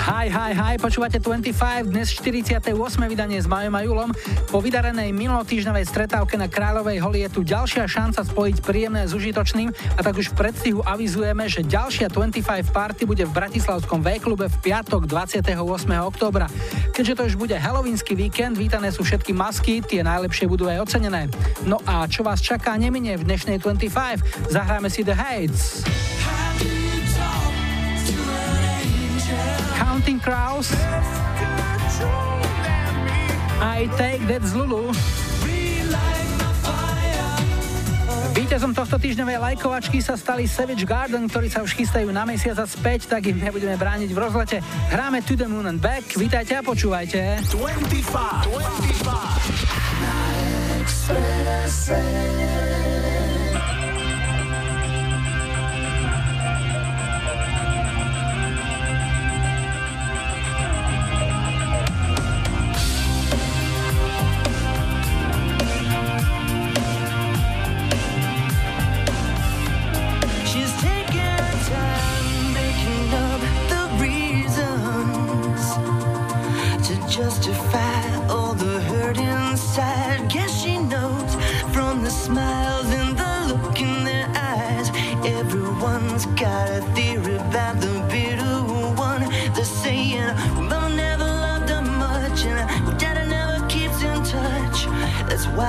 Hi, hi, hi, počúvate 25, dnes 48. vydanie s Majom a Julom. Po vydarenej minulotýždňovej stretávke na Kráľovej holi je tu ďalšia šanca spojiť príjemné s užitočným a tak už v predstihu avizujeme, že ďalšia 25 party bude v Bratislavskom V-klube v piatok 28. októbra. Keďže to už bude halloweensky víkend, vítané sú všetky masky, tie najlepšie budú aj ocenené. No a čo vás čaká neminie v dnešnej 25? Zahráme si The Hates. Counting Crows. I Take That z Lulu. Víťazom tohto týždňovej lajkovačky sa stali Savage Garden, ktorí sa už chystajú na mesiac a späť, tak im nebudeme brániť v rozlete. Hráme To the Moon and Back, vítajte a počúvajte. 25, 25.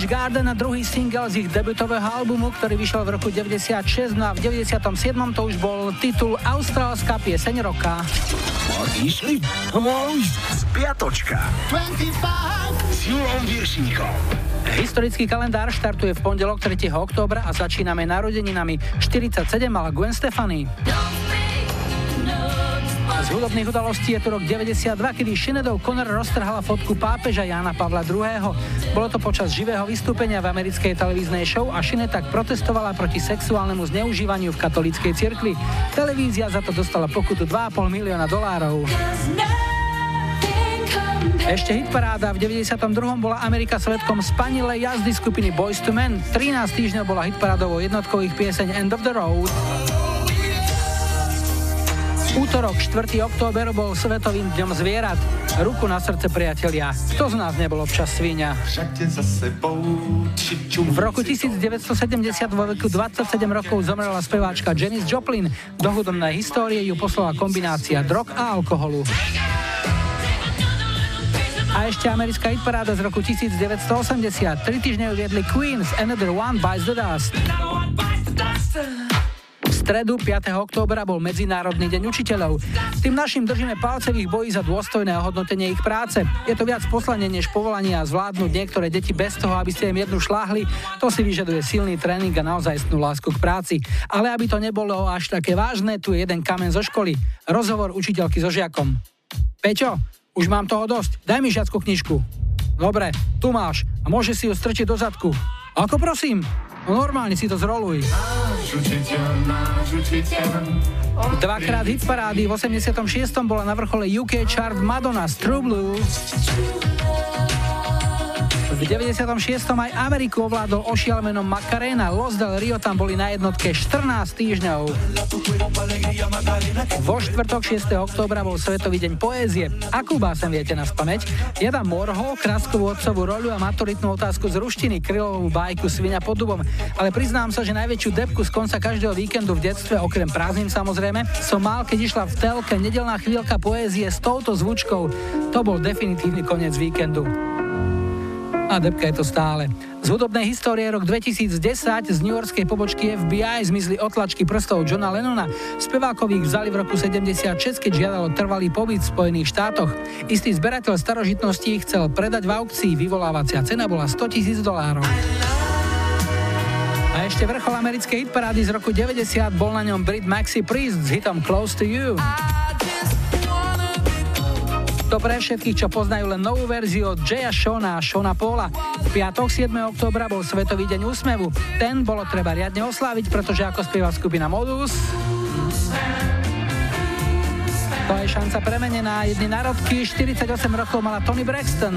Savage Garden a druhý single z ich debutového albumu, ktorý vyšiel v roku 96, no a v 97. to už bol titul Austrálska pieseň roka. Išli? Spiatočka. 25 s Julom Viršíkom. Historický kalendár štartuje v pondelok 3. októbra a začíname narodeninami. 47 mala Gwen Stefani. Z hudobných udalostí je tu rok 92, kedy Sinead Connor roztrhala fotku pápeža Jana Pavla II. Bolo to počas živého vystúpenia v americkej televíznej show a Sinead tak protestovala proti sexuálnemu zneužívaniu v katolíckej cirkvi. Televízia za to dostala pokutu 2,5 milióna dolárov. Ešte hitparáda v 92. bola Amerika svetkom spanilej jazdy skupiny Boys to Men. 13 týždňov bola hitparádovou jednotkou ich pieseň End of the Road. Útorok 4. október bol Svetovým dňom zvierat. Ruku na srdce, priatelia. Kto z nás nebol občas svíňa? V roku 1970 vo veku 27 rokov zomrela speváčka Janis Joplin. Do hudobnej histórie ju poslala kombinácia drog a alkoholu. A ešte americká hitparáda z roku 1980. Tri týždne uviedli Queen's Another One Bites the Dust stredu 5. októbra bol Medzinárodný deň učiteľov. Tým našim držíme palce v ich boji za dôstojné ohodnotenie ich práce. Je to viac poslanie než povolanie a zvládnuť niektoré deti bez toho, aby ste im jednu šláhli, to si vyžaduje silný tréning a naozajstnú lásku k práci. Ale aby to nebolo až také vážne, tu je jeden kamen zo školy. Rozhovor učiteľky so žiakom. Peťo, už mám toho dosť, daj mi žiacku knižku. Dobre, tu máš a môže si ju strčiť do zadku. Ako prosím? No normálne si to zroluj. Dvakrát hit parády, v 86. bola na vrchole UK chart Madonna z True Blue. V 96. aj Ameriku ovládol ošial menom Macarena. Los del Rio tam boli na jednotke 14 týždňov. Vo štvrtok 6. októbra bol Svetový deň poézie. Akú básem viete na spameť? Ja dám Morho, kráskovú otcovú roľu a maturitnú otázku z ruštiny, krylovú bajku Svinia pod dubom. Ale priznám sa, že najväčšiu depku z konca každého víkendu v detstve, okrem prázdnin samozrejme, som mal, keď išla v telke nedelná chvíľka poézie s touto zvučkou. To bol definitívny koniec víkendu a depka je to stále. Z hudobnej histórie rok 2010 z New Yorkskej pobočky FBI zmizli otlačky prstov Johna Lennona. Spevákových vzali v roku 76, keď žiadalo trvalý pobyt v Spojených štátoch. Istý zberateľ starožitností chcel predať v aukcii, vyvolávacia cena bola 100 tisíc dolárov. A ešte vrchol americkej hitparády z roku 90 bol na ňom Brit Maxi Priest s hitom Close to You. To pre všetkých, čo poznajú len novú verziu od Jaya Shona a Shona Paula. V piatok 7. októbra bol Svetový deň úsmevu. Ten bolo treba riadne osláviť, pretože ako spieva skupina Modus... To je šanca premenená. Jedny národky, 48 rokov mala Tony Braxton.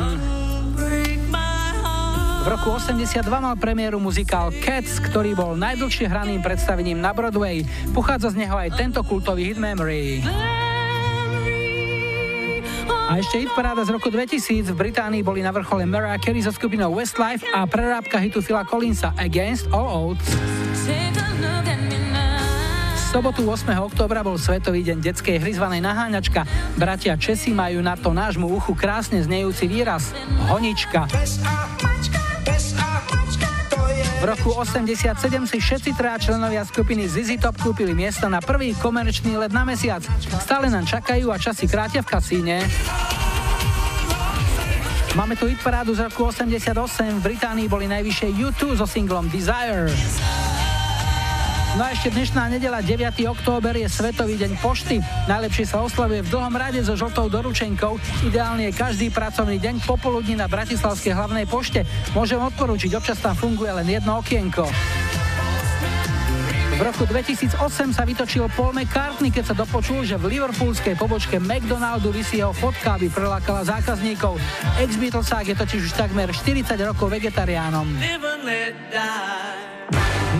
V roku 82 mal premiéru muzikál Cats, ktorý bol najdlhšie hraným predstavením na Broadway. Pochádza z neho aj tento kultový hit Memory. A ešte hit paráda z roku 2000 v Británii boli na vrchole Mariah Carey so skupinou Westlife a prerábka hitu Phila Collinsa Against All Odds. V sobotu 8. októbra bol Svetový deň detskej hry zvanej naháňačka. Bratia Česi majú na to nášmu uchu krásne znejúci výraz honička. V roku 87 si všetci traja členovia skupiny ZZ Top kúpili miesto na prvý komerčný let na mesiac. Stále nám čakajú a časy krátia v kasíne. Máme tu hitparádu z roku 88. V Británii boli najvyššie U2 so singlom Desire. No a ešte dnešná nedela 9. október je Svetový deň pošty. Najlepšie sa oslavuje v dlhom rade so žltou doručenkou. Ideálne je každý pracovný deň popoludní na Bratislavskej hlavnej pošte. Môžem odporúčiť, občas tam funguje len jedno okienko. V roku 2008 sa vytočil Paul McCartney, keď sa dopočul, že v liverpoolskej pobočke McDonaldu vysí jeho fotka, aby prelákala zákazníkov. Ex-Beatlesák je totiž už takmer 40 rokov vegetariánom.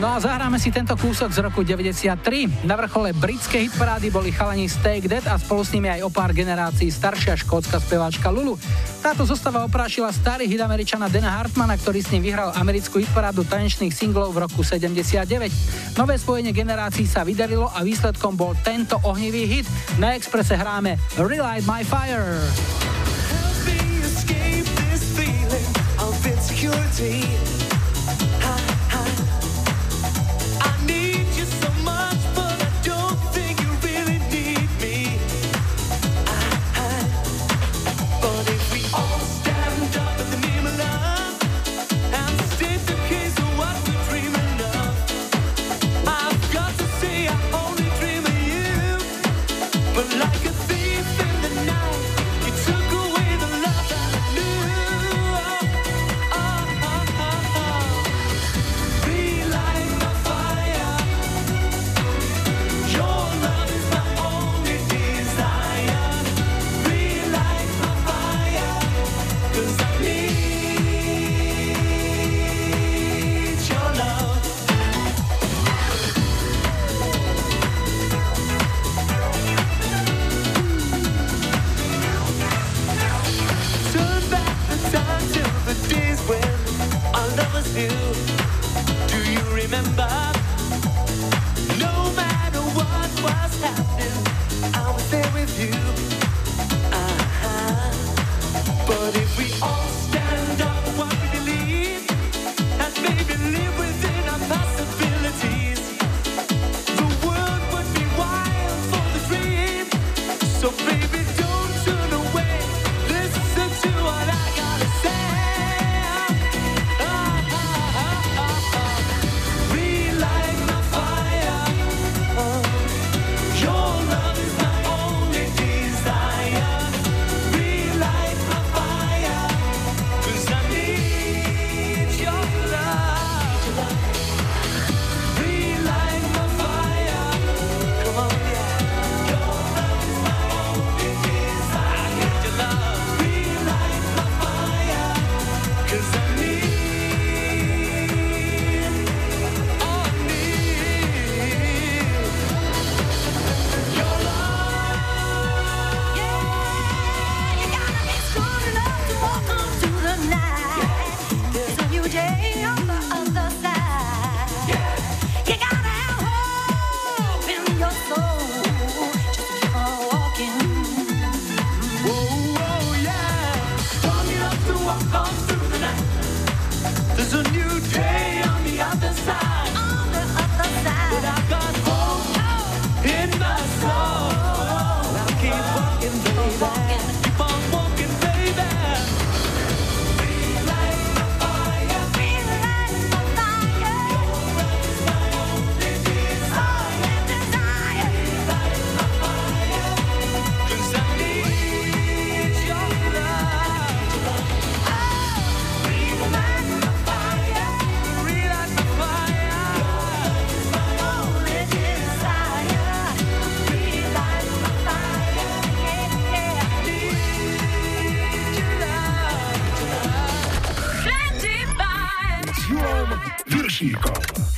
No a zahráme si tento kúsok z roku 93. Na vrchole britskej hitparády boli chalani Stake Dead a spolu s nimi aj o pár generácií staršia škótska speváčka Lulu. Táto zostava oprášila starý hit američana Dana Hartmana, ktorý s ním vyhral americkú hitparádu tanečných singlov v roku 79. Nové spojenie generácií sa vydarilo a výsledkom bol tento ohnivý hit. Na Exprese hráme Relight My Fire. Help me escape this feeling of insecurity.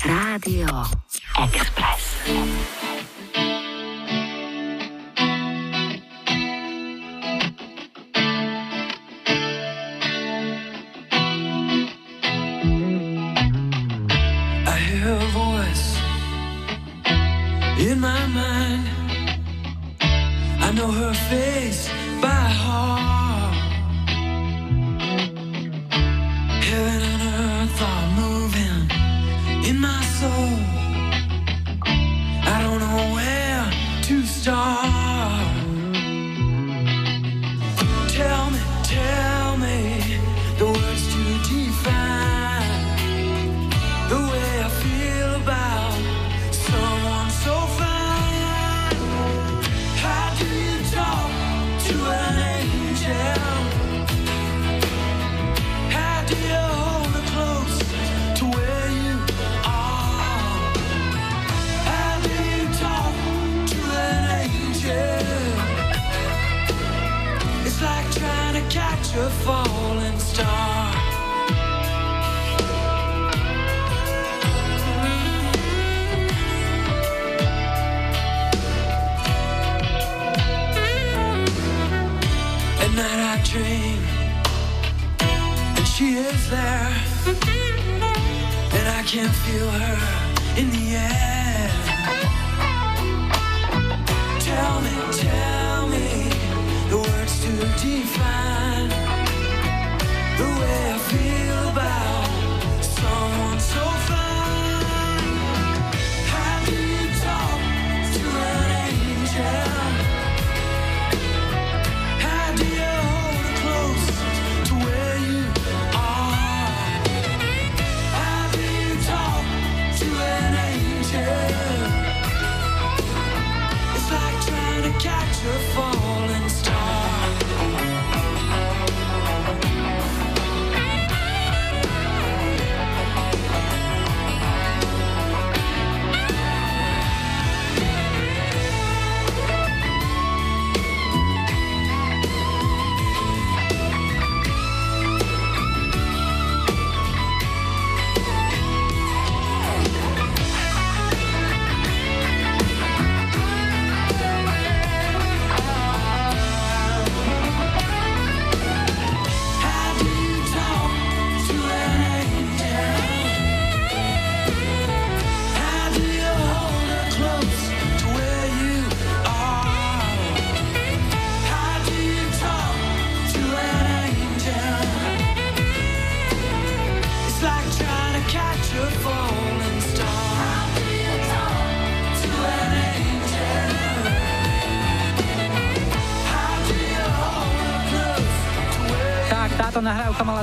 Radio Express.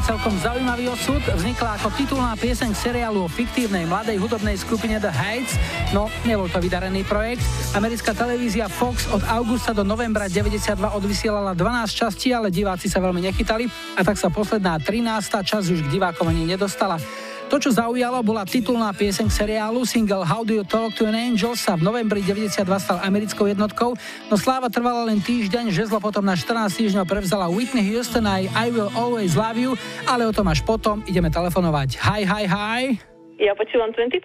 Celkom zaujímavý osud. Vznikla ako titulná pieseň seriálu o fiktívnej mladej hudobnej skupine The Heights. No, nebol to vydarený projekt. Americká televízia Fox od augusta do novembra 92 odvysielala 12 častí, ale diváci sa veľmi nechytali a tak sa posledná 13. časť už k divákom ani nedostala. To, čo zaujalo, bola titulná pieseň k seriálu. Single How Do You Talk to an Angel sa v novembri 92 stal americkou jednotkou, no sláva trvala len týždeň, žezlo potom na 14 týždňov prevzala Whitney Houston aj I Will Always Love You, ale o tom až potom ideme telefonovať. Hi, hi, hi. Ja počúvam 25.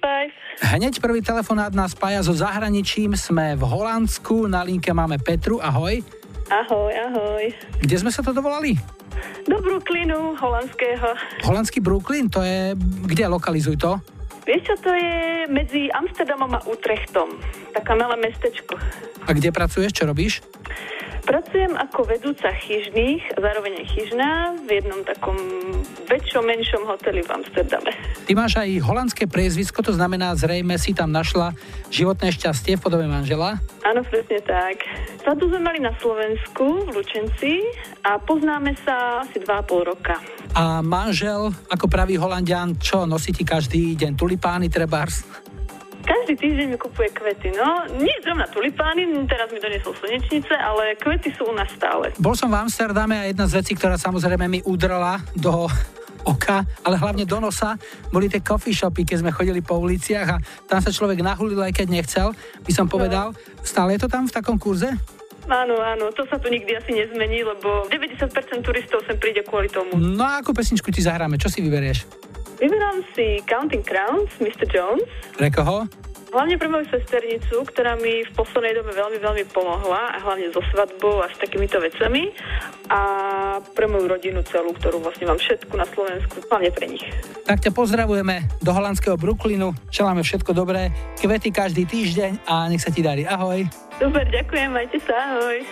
Hneď prvý telefonát nás spája so zahraničím. Sme v Holandsku, na linke máme Petru. Ahoj. Ahoj, ahoj. Kde sme sa to dovolali? Do Brooklynu, holandského. Holandský Brooklyn, to je... Kde lokalizuj to? Vieš čo, to je medzi Amsterdamom a Utrechtom. Taká malé mestečko. A kde pracuješ, čo robíš? Pracujem ako vedúca chyžných, zároveň aj chyžná v jednom takom väčšom, menšom hoteli v Amsterdame. Ty máš aj holandské priezvisko, to znamená zrejme si tam našla životné šťastie v podobe manžela. Áno, presne tak. Svadbu sme mali na Slovensku, v Lučenci a poznáme sa asi 2,5 roka. A manžel, ako pravý holandian, čo nosí ti každý deň tulipány, trebárs? Každý týždeň mi kupuje kvety, no. Nie zrovna tulipány, teraz mi doniesol slnečnice, ale kvety sú u nás stále. Bol som v Amsterdame a jedna z vecí, ktorá samozrejme mi udrela do oka, ale hlavne do nosa, boli tie coffee shopy, keď sme chodili po uliciach a tam sa človek nahulil, aj keď nechcel, by som povedal. Stále je to tam v takom kurze? Áno, áno, to sa tu nikdy asi nezmení, lebo 90% turistov sem príde kvôli tomu. No a akú pesničku ti zahráme? Čo si vyberieš? Vyberám si Counting Crowns, Mr. Jones. Pre koho? Hlavne pre moju sesternicu, ktorá mi v poslednej dobe veľmi, veľmi pomohla a hlavne so svadbou a s takýmito vecami a pre moju rodinu celú, ktorú vlastne mám všetku na Slovensku, hlavne pre nich. Tak ťa pozdravujeme do holandského Brooklynu, želáme všetko dobré, kvety každý týždeň a nech sa ti darí. Ahoj. Super, ďakujem, majte sa, ahoj.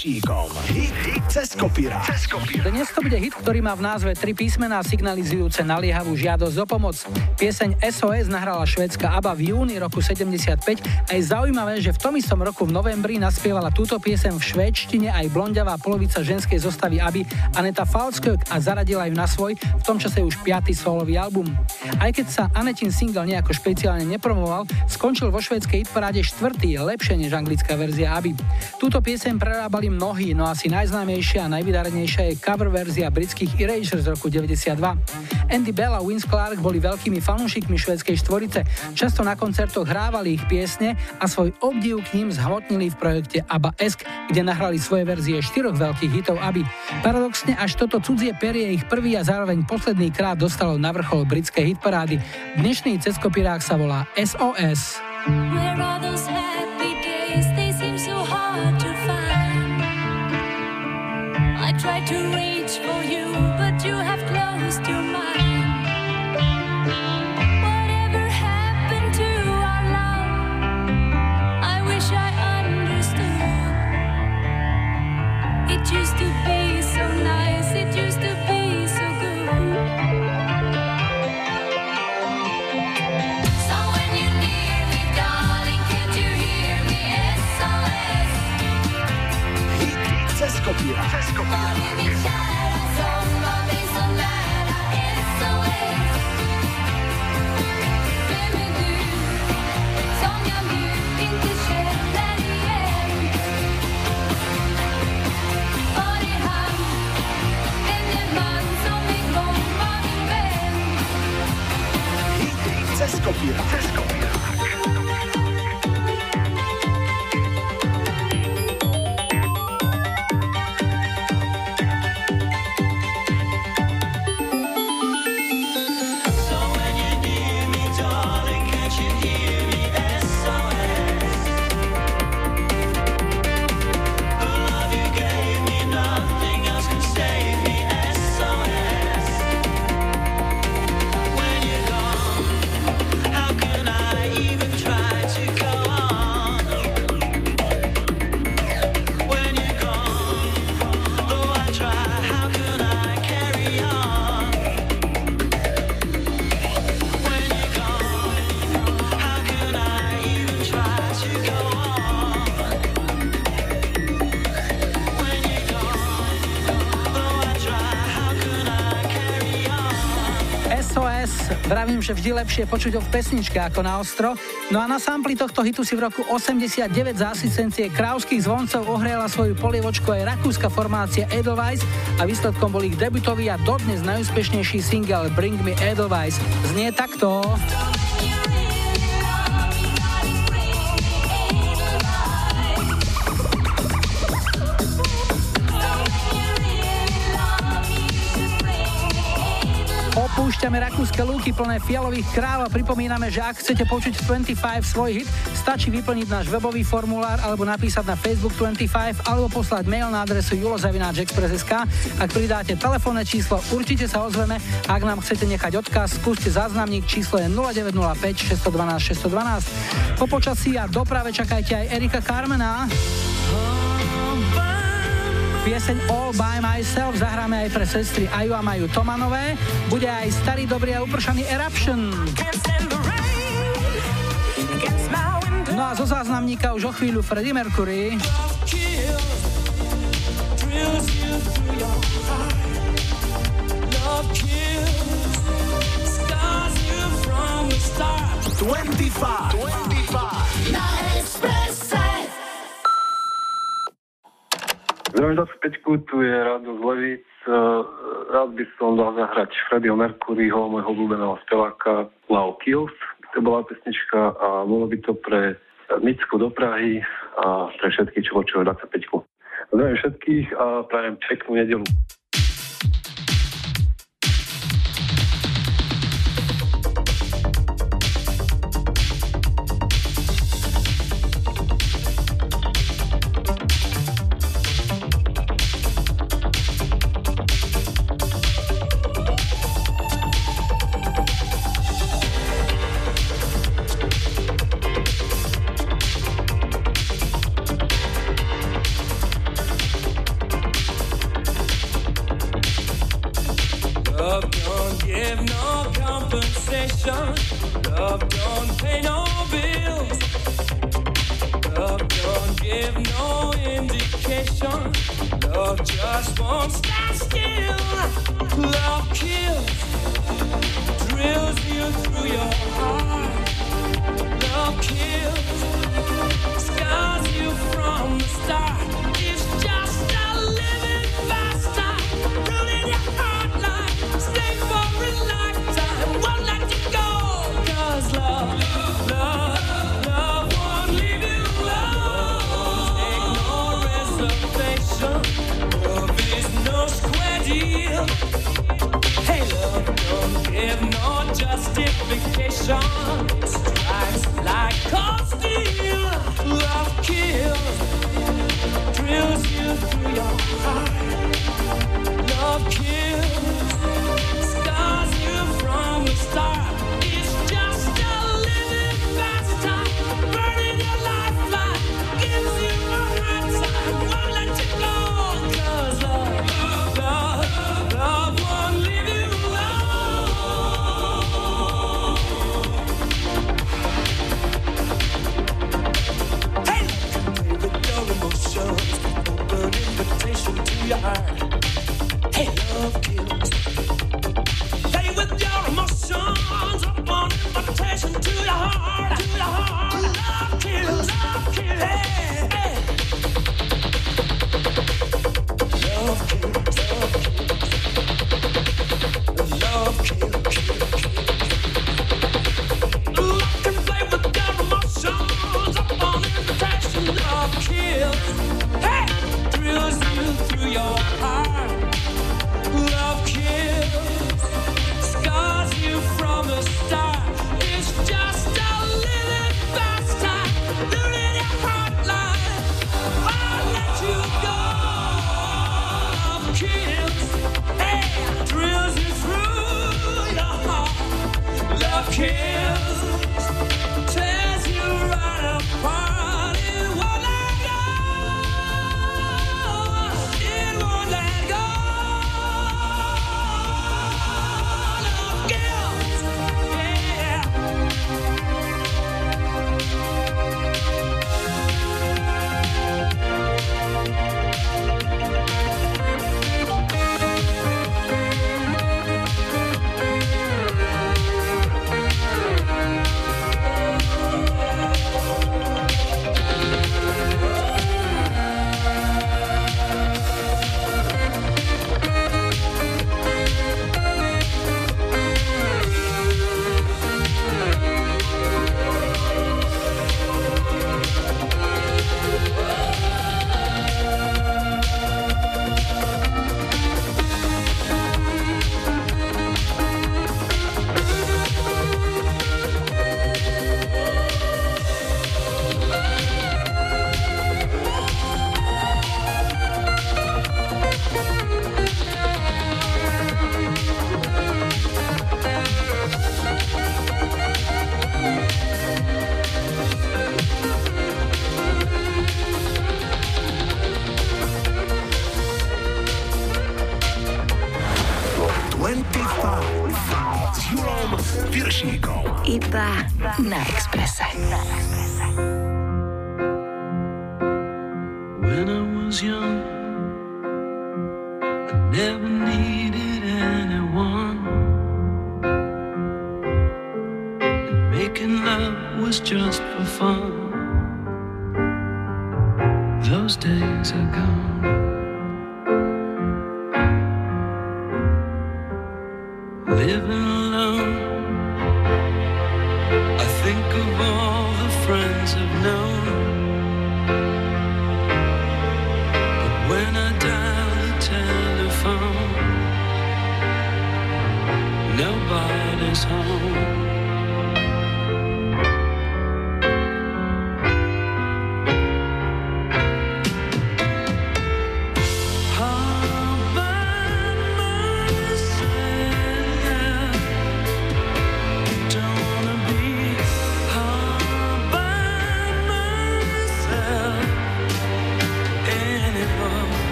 Viršíkom. Hit, hit cez kopíra. Dnes to bude hit, ktorý má v názve tri písmená signalizujúce naliehavú žiadosť o pomoc. Pieseň SOS nahrala švédska ABBA v júni roku 75 a je zaujímavé, že v tom istom roku v novembri naspievala túto piesem v švédštine aj blondiavá polovica ženskej zostavy ABBY Aneta Falskök a zaradila ju na svoj, v tom čase už piatý solový album. Aj keď sa Anetin single nejako špeciálne nepromoval, skončil vo švédskej hitparáde štvrtý, lepšie než anglická verzia ABBY. Túto piesem prerábali mnohí, no asi najznámejšia a najvydarenejšia je cover verzia britských Erasure z roku 92. Andy Bell a Vince Clark boli veľkými fanúšikmi švedskej štvorice, často na koncertoch hrávali ich piesne a svoj obdiv k ním zhmotnili v projekte ABBA Esk, kde nahrali svoje verzie štyroch veľkých hitov ABBY. Paradoxne až toto cudzie perie ich prvý a zároveň posledný krát dostalo na vrchol britskej hitparády. Dnešný ceskopirák sa volá SOS. To Že vždy lepšie počuť ho v pesničke ako na ostro. No a na sampli tohto hitu si v roku 89 za asistencie krauských zvoncov ohriala svoju polievočku aj rakúska formácia Edelweiss a výsledkom bol ich debutový a dodnes najúspešnejší single Bring Me Edelweiss. Znie takto. Opúšťame rakúske lúky plné fialových kráv a pripomíname, že ak chcete počuť 25 svoj hit, stačí vyplniť náš webový formulár alebo napísať na Facebook 25 alebo poslať mail na adresu julozavináčexpress.sk. Ak pridáte telefónne číslo, určite sa ozveme. Ak nám chcete nechať odkaz, skúste záznamník číslo je 0905 612 612. Po počasí a doprave čakajte aj Erika Carmena. Pieseň All By Myself zahráme aj pre sestry Aju a Maju Tomanové. Bude aj starý, dobrý a upršaný Eruption. No a zo záznamníka už o chvíľu Freddie Mercury. Twenty-five. Twenty-five. Na Expresse. Zdravím za späťku, tu je Rado z. E, rád by som dal zahrať Freddie Mercuryho, môjho obľúbeného speváka Lao Kills. To bola pesnička a bolo by to pre Micku do Prahy a pre všetkých, čo počúvajú 25. Zdravím všetkých a prajem peknú nedelu.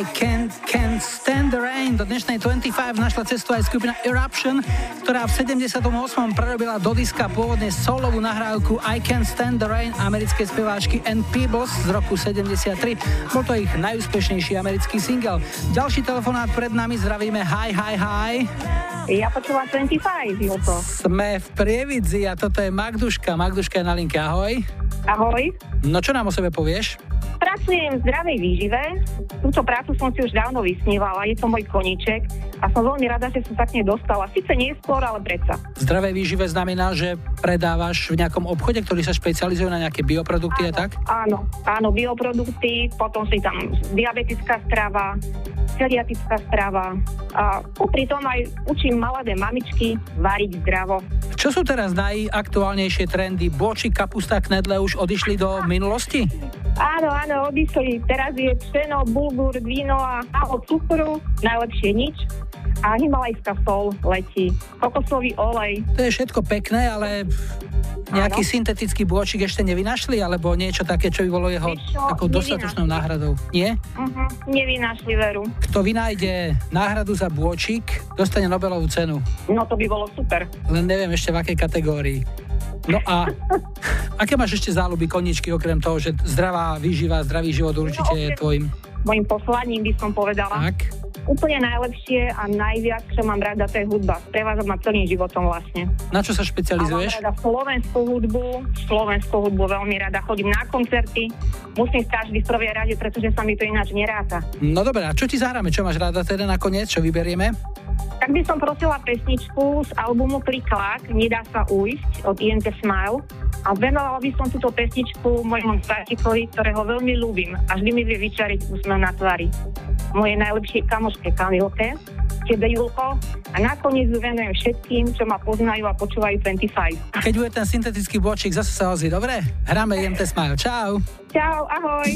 I can't, can't stand the rain. Do dnešnej 25 našla cestu aj skupina Eruption, ktorá v 78. prerobila do diska pôvodne solovú nahrávku I can't stand the rain americkej speváčky N. Peebles z roku 73. Bol to ich najúspešnejší americký single. Ďalší telefonát pred nami zdravíme Hi, hi, hi. Ja počúvam 25, Julko. Sme v Prievidzi a toto je Magduška. Magduška je na linke, ahoj. Ahoj. No čo nám o sebe povieš? Pracujem v zdravej výžive. Túto prácu som si už dávno vysnívala, je to môj koniček a som veľmi rada, že som sa k nej dostala. Sice neskôr, ale predsa. Zdravé výžive znamená, že predávaš v nejakom obchode, ktorý sa špecializuje na nejaké bioprodukty áno, a tak? Áno, áno, bioprodukty, potom si tam diabetická strava, celiatická strava a popri tom aj učím mladé mamičky variť zdravo. Čo sú teraz najaktuálnejšie trendy? Boči, kapusta, knedle už odišli do minulosti? Áno, áno, odišli. Teraz je pšeno, bulgur, víno a málo cukru, najlepšie nič a himalajská sol letí. Kokosový olej. To je všetko pekné, ale nejaký ano. syntetický bôčik ešte nevynašli, alebo niečo také, čo by bolo jeho takou dostatočnou náhradou? Nie? Uh-huh, nevynašli veru. Kto vynájde náhradu za bôčik, dostane Nobelovú cenu. No to by bolo super. Len neviem ešte v akej kategórii. No a aké máš ešte záľuby koničky, okrem toho, že zdravá výživa, zdravý život určite no, je tvojim? Mojim poslaním by som povedala. Tak úplne najlepšie a najviac, čo mám rada, to je hudba. Sprevádza ma celým životom vlastne. Na čo sa špecializuješ? A mám rada slovenskú hudbu, slovenskú hudbu veľmi rada. Chodím na koncerty, musím si každý v prvej rade, pretože sa mi to ináč neráta. No dobré, a čo ti zahráme? Čo máš rada teda nakoniec? Čo vyberieme? Tak by som prosila pesničku z albumu Kliklák, Nedá sa ujsť od INT Smile. A venovala by som túto pesničku môjmu startikovi, ktorého veľmi ľúbim a vždy mi vie vyčariť úsmev na tvári. Moje najlepšie kamoške Kamilke, tebe Julko a nakoniec ju venujem všetkým, čo ma poznajú a počúvajú 25. Keď bude ten syntetický bočík, zase sa ozvi, dobre? Hráme INT Smile. Čau. Čau, ahoj.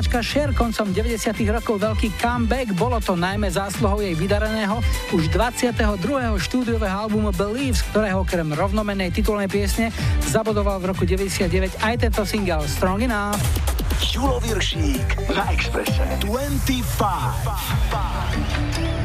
speváčka Cher koncom 90. rokov veľký comeback, bolo to najmä zásluhou jej vydareného už 22. štúdiového albumu Believes, ktorého krem rovnomenej titulnej piesne zabodoval v roku 99 aj tento single Strong Enough. Julo Viršík na Expresse 25. 25.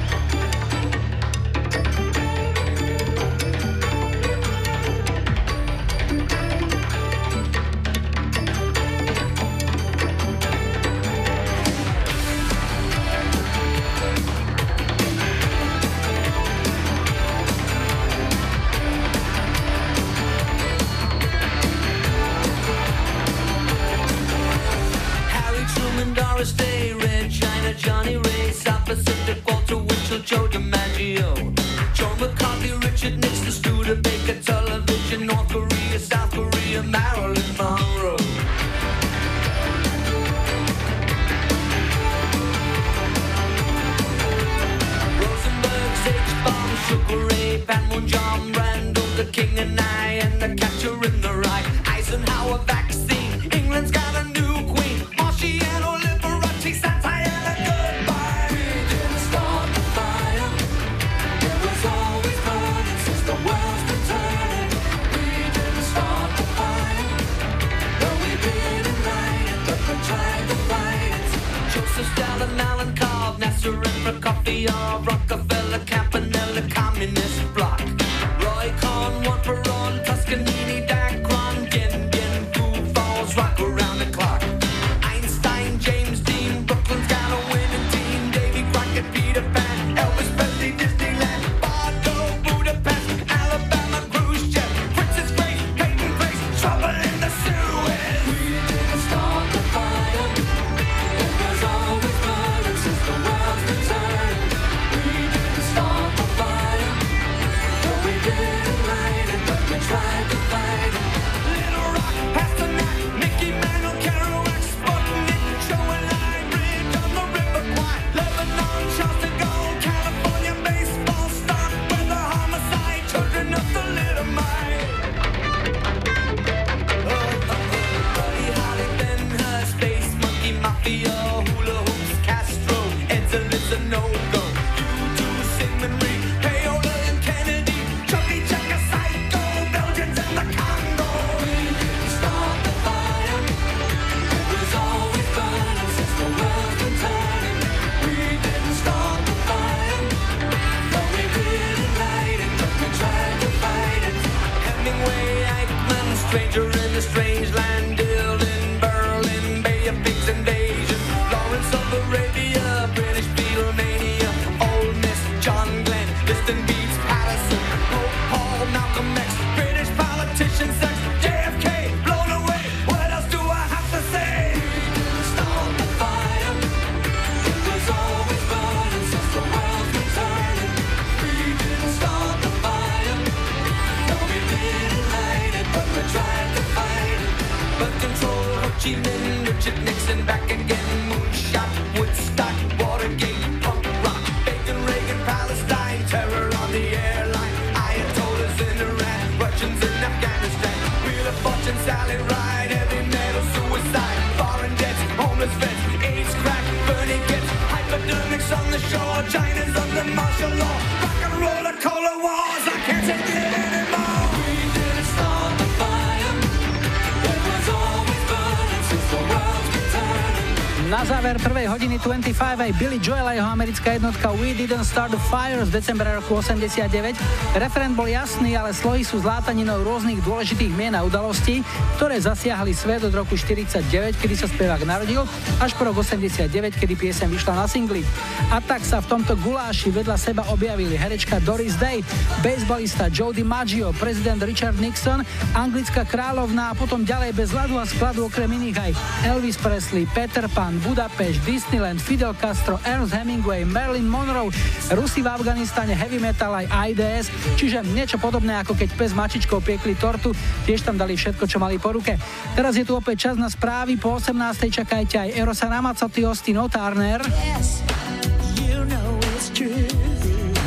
aj Billy Joel a jeho americká jednotka We Didn't Start the Fire z decembra roku 89. Referent bol jasný, ale slohy sú zlátaninou rôznych dôležitých mien a udalostí, ktoré zasiahli svet od roku 49, kedy sa spevák narodil, až po rok 89, kedy piesem vyšla na singli. A tak sa v tomto guláši vedľa seba objavili herečka Doris Day, baseballista Joe DiMaggio, prezident Richard Nixon, anglická kráľovná a potom ďalej bez hladu a skladu okrem iných aj Elvis Presley, Peter Pan, Budapešť, Disneyland, Fidel Castro, Ernst Hemingway, Marilyn Monroe, Rusi v Afganistane, heavy metal aj IDS, čiže niečo podobné ako keď pes mačičkou piekli tortu, tiež tam dali všetko, čo mali po ruke. Teraz je tu opäť čas na správy, po 18. čakajte aj Erosa Ramazzotti, Austin Turner.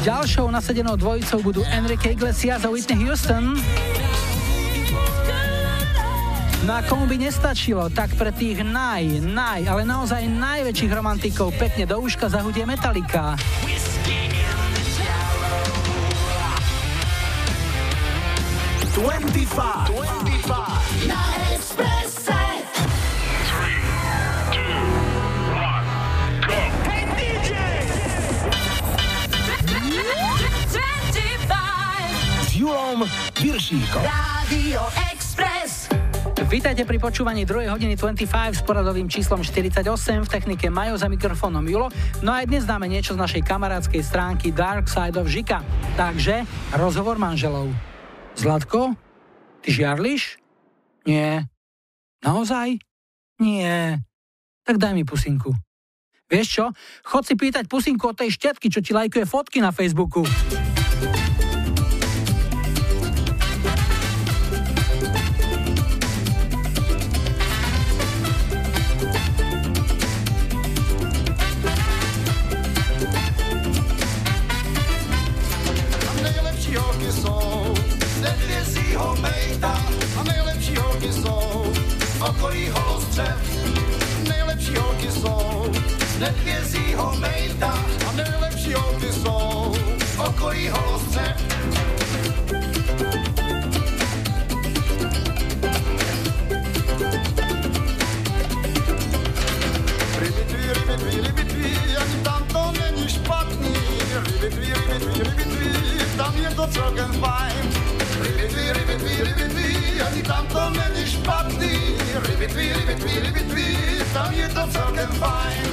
Ďalšou nasadenou dvojicou budú Enrique Iglesias a Whitney Houston. No a komu by nestačilo, tak pre tých naj, naj, ale naozaj najväčších romantikov pekne do úška zahudie Metallica. Vítajte pri počúvaní 2. hodiny 25 s poradovým číslom 48 v technike Majo za mikrofónom Julo. No aj dnes dáme niečo z našej kamarádskej stránky Dark Side of Žika. Takže rozhovor manželov. Zlatko, ty žiarliš? Nie. Naozaj? Nie. Tak daj mi pusinku. Vieš čo? Chod si pýtať pusinku od tej štetky, čo ti lajkuje fotky na Facebooku. Celkem fajn. Rybitví, rybitví, rybitví, ani tam to není špatný. Rybitví, rybitví, rybitví, tam je to celkem fajn.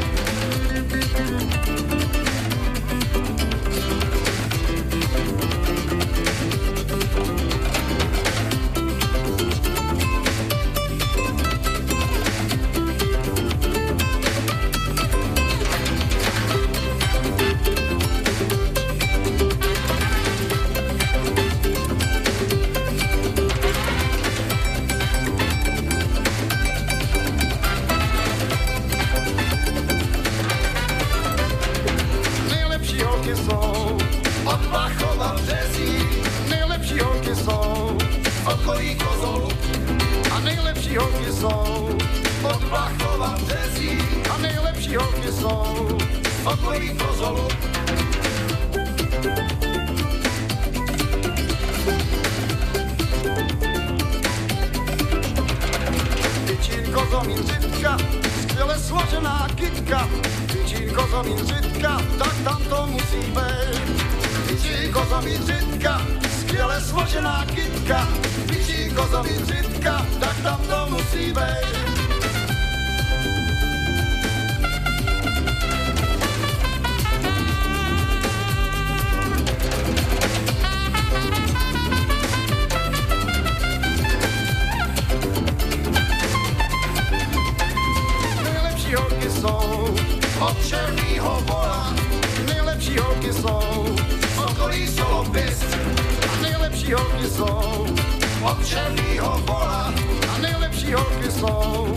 je složená kytka, tyčí kozový řitka, tak tam to musí být. Tyčí kozový řitka, skvěle složená kytka, tyčí kozový řitka, tak tam to musí být. od černého vola. Nejlepší holky jsou, okolí solopis. Nejlepší holky jsou, od vola. A nejlepší holky jsou,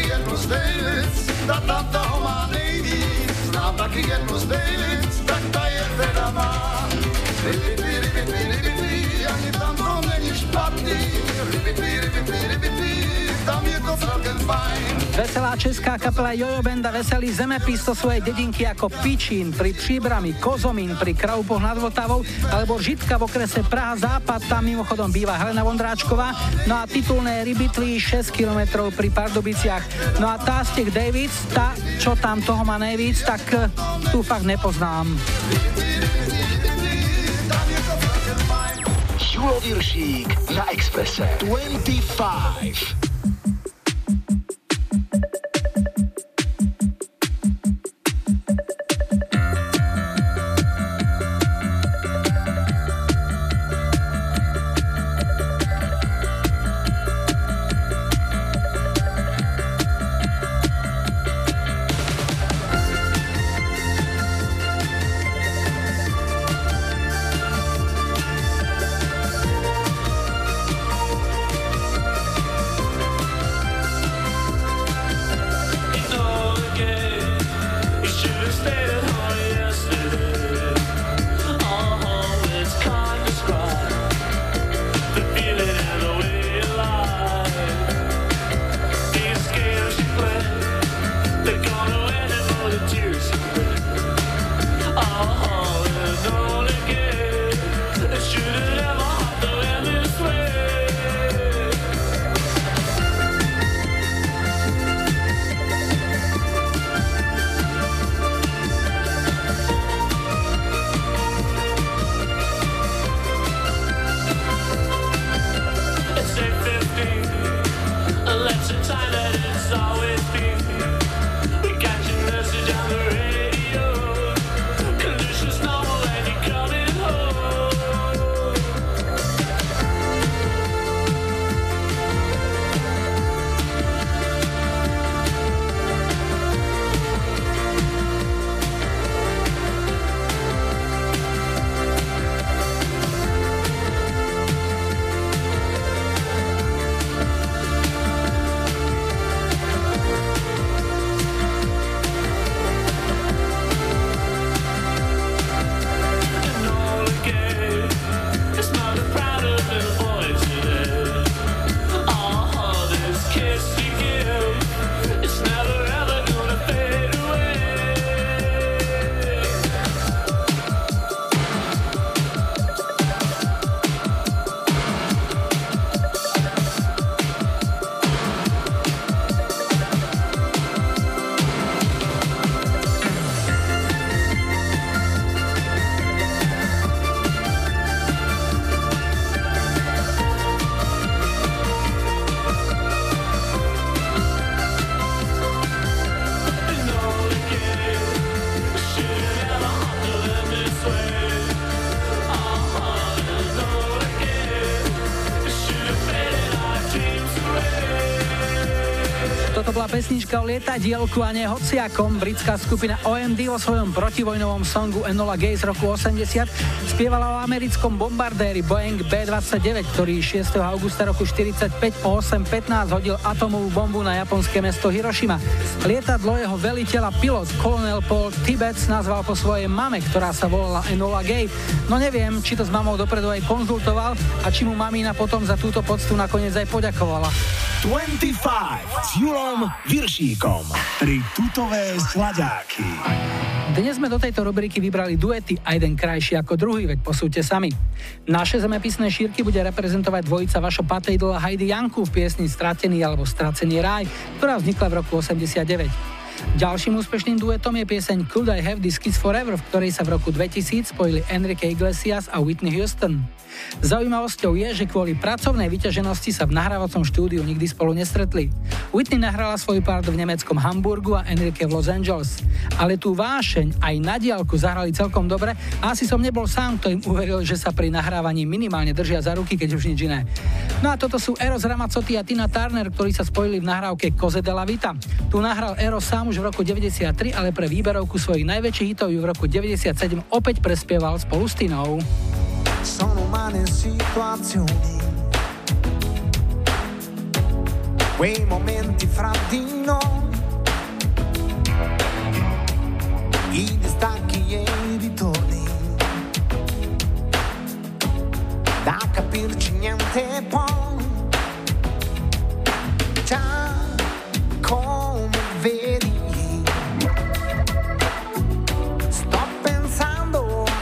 jednu z nejvíc, ta tam toho má nejvíc. Znám taky jednu z nejvíc, tak ta je teda má. Veselá česká kapela Jojo Benda veselý zemepis to svoje dedinky ako Pičín pri Příbrami, Kozomín pri Kraupoch nad Vltavou alebo Žitka v okrese Praha Západ, tam mimochodom býva Helena Vondráčková. No a titulné Rybitli 6 km pri Pardubiciach. No a tá Stek Davids, tá, čo tam toho má najvíc, tak eh, tu fakt nepoznám. Julo Viršík na Exprese 25. pesnička o lietadielku a nie hociakom. Britská skupina OMD vo svojom protivojnovom songu Enola Gay z roku 80 spievala o americkom bombardéri Boeing B-29, ktorý 6. augusta roku 45 o 8.15 hodil atomovú bombu na japonské mesto Hiroshima. Lietadlo jeho veliteľa pilot kolonel Paul Tibet nazval po svojej mame, ktorá sa volala Enola Gay. No neviem, či to s mamou dopredu aj konzultoval a či mu mamína potom za túto poctu nakoniec aj poďakovala. 25 s Julom Viršíkom. Tri tutové sladáky. Dnes sme do tejto rubriky vybrali duety a jeden krajší ako druhý, veď posúďte sami. Naše zemepisné šírky bude reprezentovať dvojica Vašo Patejdl a Heidi Janku v piesni Stratený alebo Stracený ráj, ktorá vznikla v roku 89. Ďalším úspešným duetom je pieseň Could I Have This Kiss Forever, v ktorej sa v roku 2000 spojili Enrique Iglesias a Whitney Houston. Zaujímavosťou je, že kvôli pracovnej vyťaženosti sa v nahrávacom štúdiu nikdy spolu nestretli. Whitney nahrala svoj part v nemeckom Hamburgu a Enrique v Los Angeles. Ale tú vášeň aj na diálku zahrali celkom dobre a asi som nebol sám, kto im uveril, že sa pri nahrávaní minimálne držia za ruky, keď už nič iné. No a toto sú Eros Ramazzotti a Tina Turner, ktorí sa spojili v nahrávke Koze de la Vita. Tu nahral Eros sám sám už v roku 93, ale pre výberovku svojich najväčších hitov ju v roku 97 opäť prespieval spolu s Tinou. Sono umane Quei momenti fra di noi I distacchi e i ritorni Da capirci niente poi Già come vedi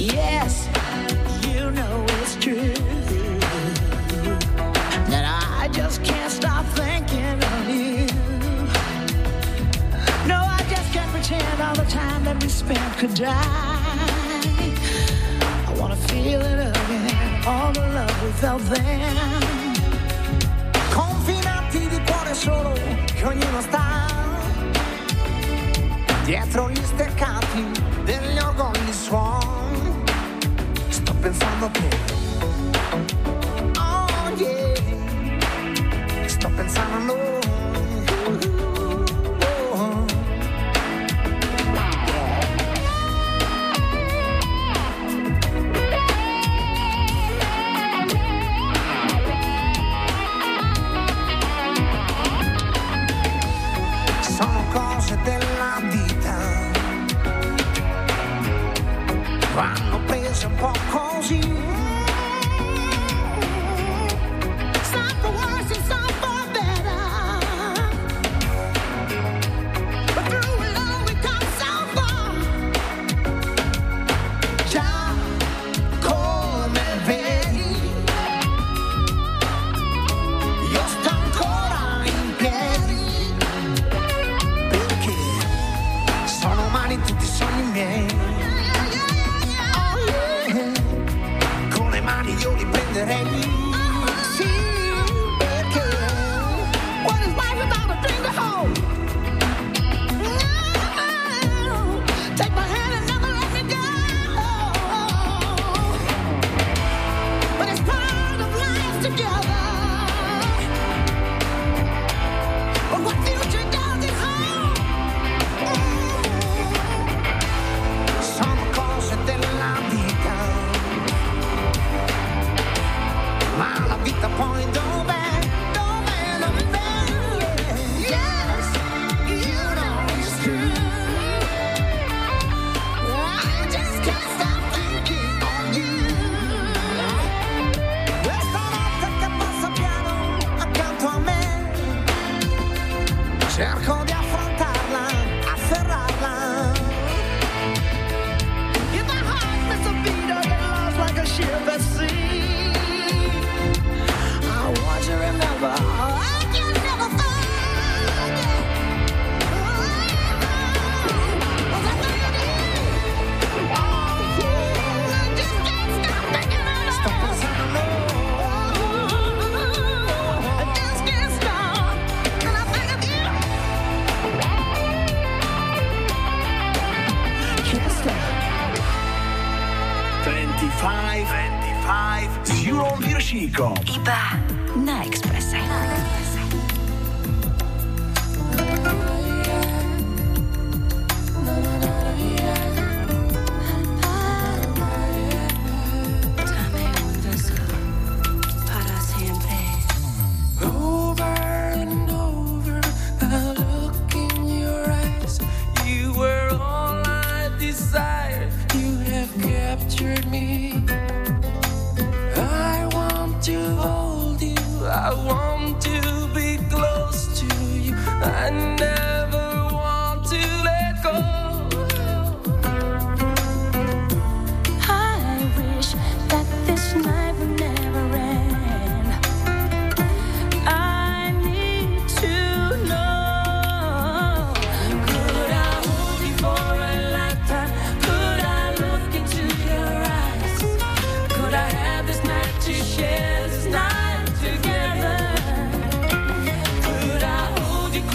Yes, you know it's true that I just can't stop thinking of you. No, I just can't pretend all the time that we spent could die. I wanna feel it again, all the love we felt then. Confinati di cuore solo che ognuno sta. Dietro gli steccati degli orgogli pensándote. Oh, yeah. sto pensando.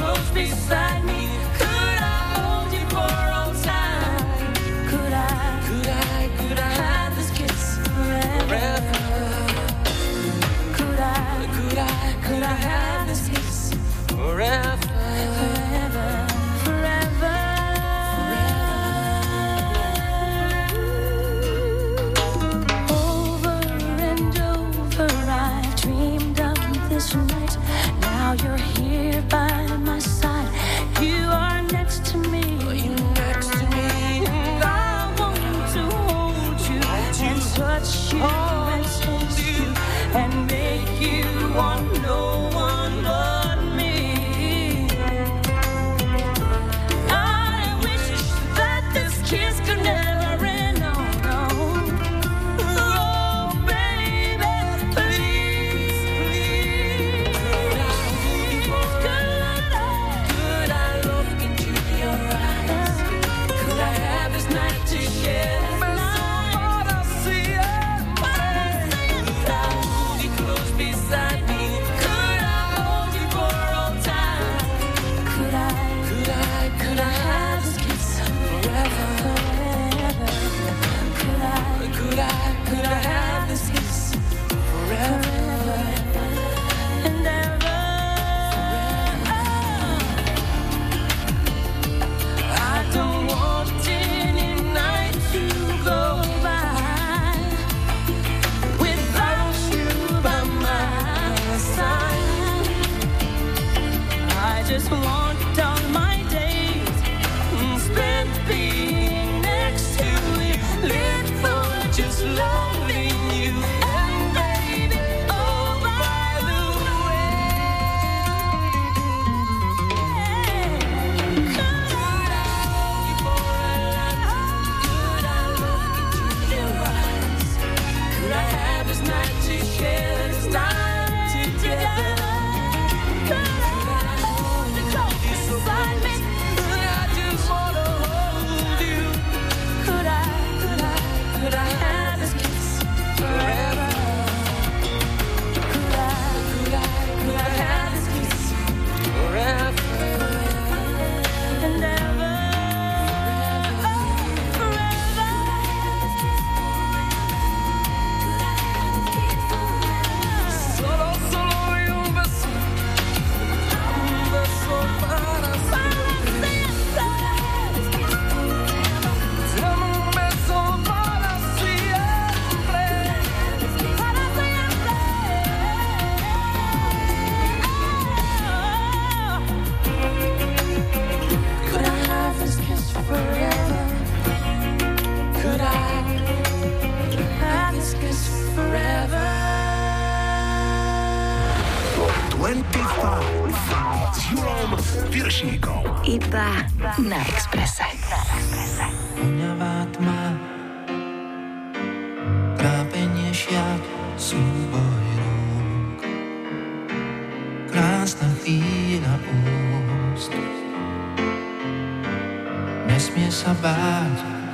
close beside sabá.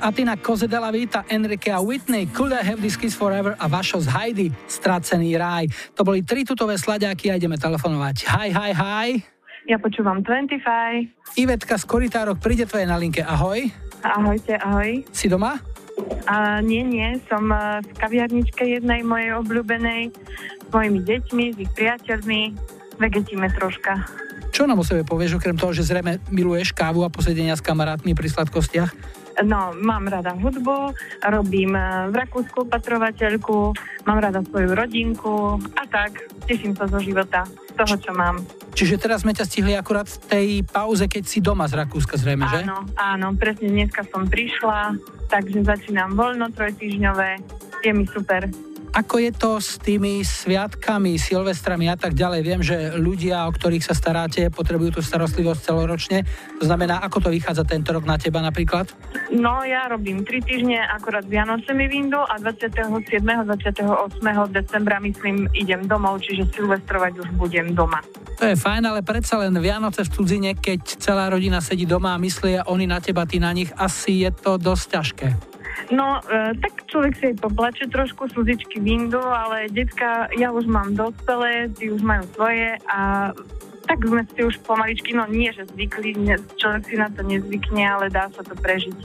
Atina Kozedela Vita, Enrique a Whitney, Could I Have This Kiss Forever a Vašo z Heidi, Stracený raj. To boli tri tutové slaďáky a ideme telefonovať. Hi, hi, hi. Ja počúvam 25. Ivetka z Koritárok príde tvoje na linke. Ahoj. Ahojte, ahoj. Si doma? A, nie, nie, som e, v kaviarničke jednej mojej obľúbenej s mojimi deťmi, s ich priateľmi. Vegetíme troška. Čo nám o sebe povieš, okrem toho, že zrejme miluješ kávu a posedenia s kamarátmi pri sladkostiach? No, mám rada hudbu, robím eh, v Rakúsku opatrovateľku, mám rada svoju rodinku a tak, teším sa zo života, z toho, čo mám. Čiže teraz sme ťa stihli akurát v tej pauze, keď si doma z Rakúska zrejme, že? Áno, áno, presne dneska som prišla, takže začínam voľno trojtýžňové, je mi super. Ako je to s tými sviatkami, silvestrami a tak ďalej? Viem, že ľudia, o ktorých sa staráte, potrebujú tú starostlivosť celoročne. To znamená, ako to vychádza tento rok na teba napríklad? No, ja robím 3 týždne, akorát Vianoce mi vyndú a 27. 28. decembra, myslím, idem domov, čiže silvestrovať už budem doma. To je fajn, ale predsa len Vianoce v cudzine, keď celá rodina sedí doma a myslí oni na teba, ty na nich, asi je to dosť ťažké. No, e, tak človek si aj poplače trošku, slzičky vyndú, ale detka, ja už mám dospelé, tí už majú svoje a tak sme si už pomaličky, no nie, že zvykli, ne, človek si na to nezvykne, ale dá sa to prežiť.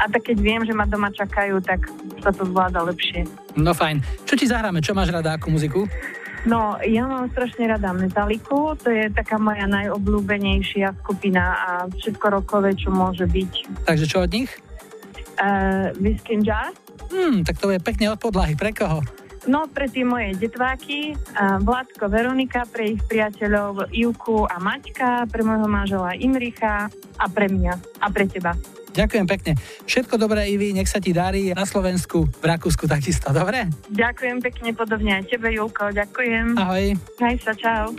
A tak keď viem, že ma doma čakajú, tak sa to zvláda lepšie. No fajn. Čo ti zahráme? Čo máš rada ako muziku? No, ja mám strašne rada Metaliku, to je taká moja najobľúbenejšia skupina a všetko rokové, čo môže byť. Takže čo od nich? Uh, Whisky and Jar. Hmm, tak to je pekne od podlahy. Pre koho? No, pre tie moje detváky, uh, Vládko Veronika, pre ich priateľov Ivku a Maťka, pre môjho manžela Imricha a pre mňa a pre teba. Ďakujem pekne. Všetko dobré, Ivi, nech sa ti darí na Slovensku, v Rakúsku takisto, dobre? Ďakujem pekne, podobne aj tebe, Julko, ďakujem. Ahoj. Hej sa, čau.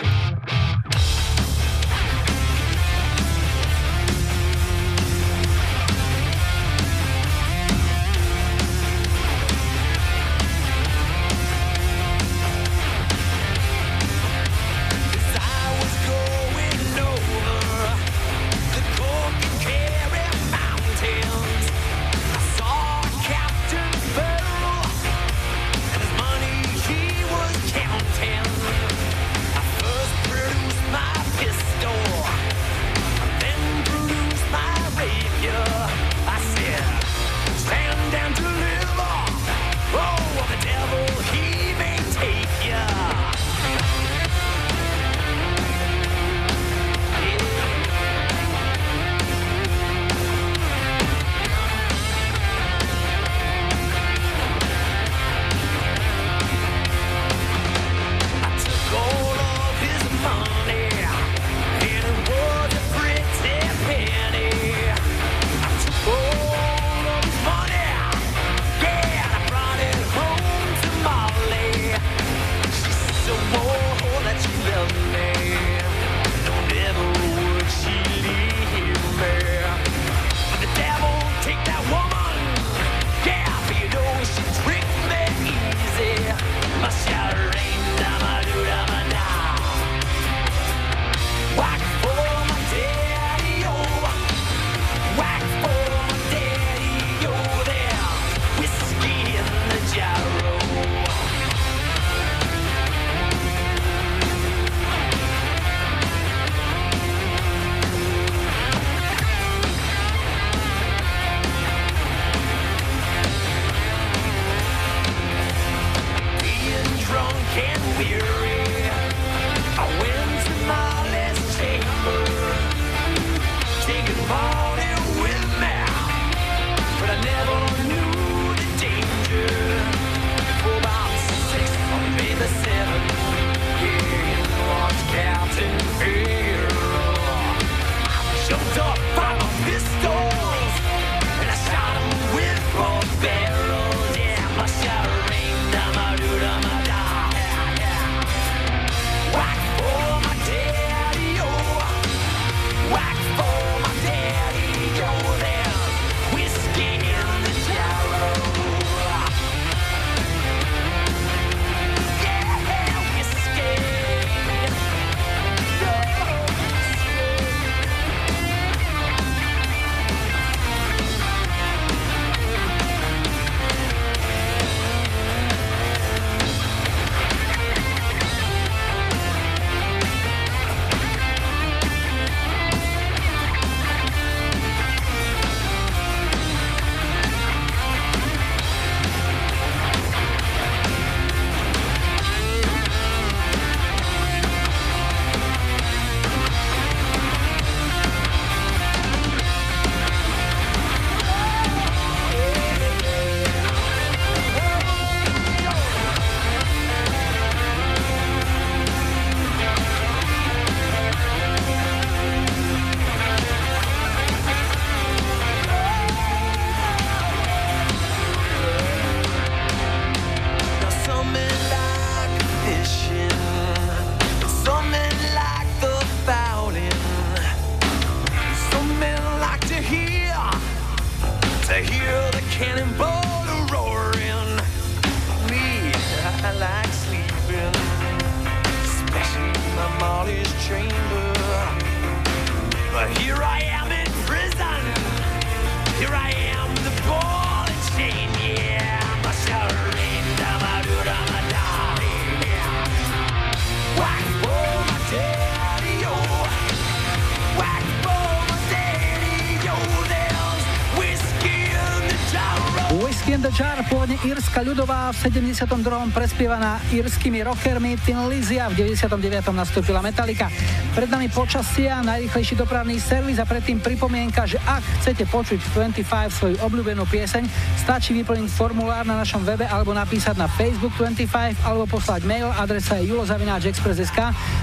Ľudová, v 72. prespievaná írskymi rockermi Tin Lizzy a v 99. nastúpila Metallica. Pred nami počasie a najrychlejší dopravný servis a predtým pripomienka, že ak chcete počuť 25 svoju obľúbenú pieseň, stačí vyplniť formulár na našom webe alebo napísať na Facebook 25 alebo poslať mail, adresa je julozavináčexpress.sk.